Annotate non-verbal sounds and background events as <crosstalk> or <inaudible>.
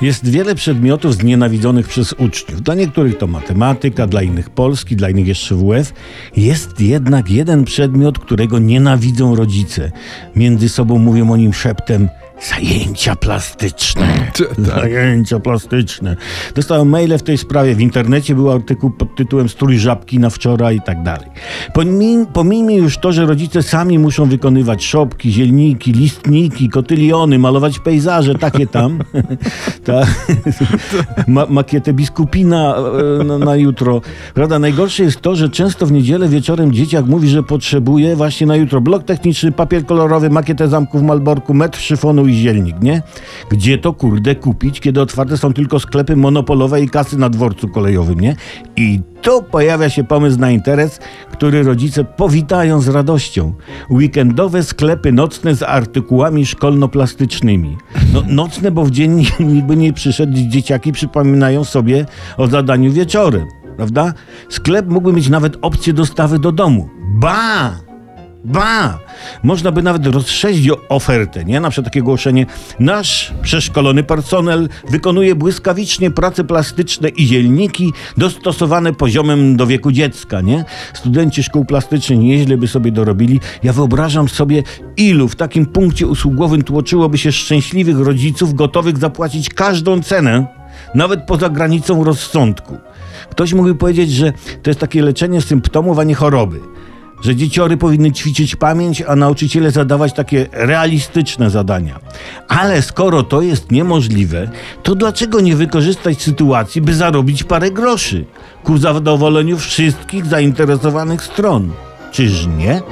Jest wiele przedmiotów znienawidzonych przez uczniów. Dla niektórych to matematyka, dla innych polski, dla innych jeszcze WF. Jest jednak jeden przedmiot, którego nienawidzą rodzice. Między sobą mówią o nim szeptem zajęcia plastyczne. Zajęcia plastyczne. Dostałem maile w tej sprawie. W internecie był artykuł pod tytułem Strój żabki na wczoraj i tak dalej. Pomij- Pomijmy już to, że rodzice sami muszą wykonywać szopki, zielniki, listniki, kotyliony, malować pejzaże, takie tam. <laughs> <laughs> Ma, makietę biskupina e, na, na jutro. Prawda, najgorsze jest to, że często w niedzielę wieczorem dzieciak mówi, że potrzebuje właśnie na jutro blok techniczny, papier kolorowy, makietę zamku w Malborku, metr szyfonu i zielnik, nie? Gdzie to kurde kupić, kiedy otwarte są tylko sklepy monopolowe i kasy na dworcu kolejowym, nie? I tu pojawia się pomysł na interes, który rodzice powitają z radością. Weekendowe sklepy nocne z artykułami szkolno-plastycznymi. No, nocne, bo w dzień <laughs> nikt by nie przyszedł, dzieciaki przypominają sobie o zadaniu wieczorem, prawda? Sklep mógłby mieć nawet opcję dostawy do domu. Ba! Ba! Można by nawet rozszerzyć ofertę, nie? Na przykład takie ogłoszenie. Nasz przeszkolony personel wykonuje błyskawicznie prace plastyczne i zielniki dostosowane poziomem do wieku dziecka, nie? Studenci szkół plastycznych nieźle by sobie dorobili. Ja wyobrażam sobie, ilu w takim punkcie usługowym tłoczyłoby się szczęśliwych rodziców gotowych zapłacić każdą cenę, nawet poza granicą rozsądku. Ktoś mógłby powiedzieć, że to jest takie leczenie symptomów, a nie choroby że dzieciory powinny ćwiczyć pamięć, a nauczyciele zadawać takie realistyczne zadania. Ale skoro to jest niemożliwe, to dlaczego nie wykorzystać sytuacji, by zarobić parę groszy ku zadowoleniu wszystkich zainteresowanych stron? Czyż nie?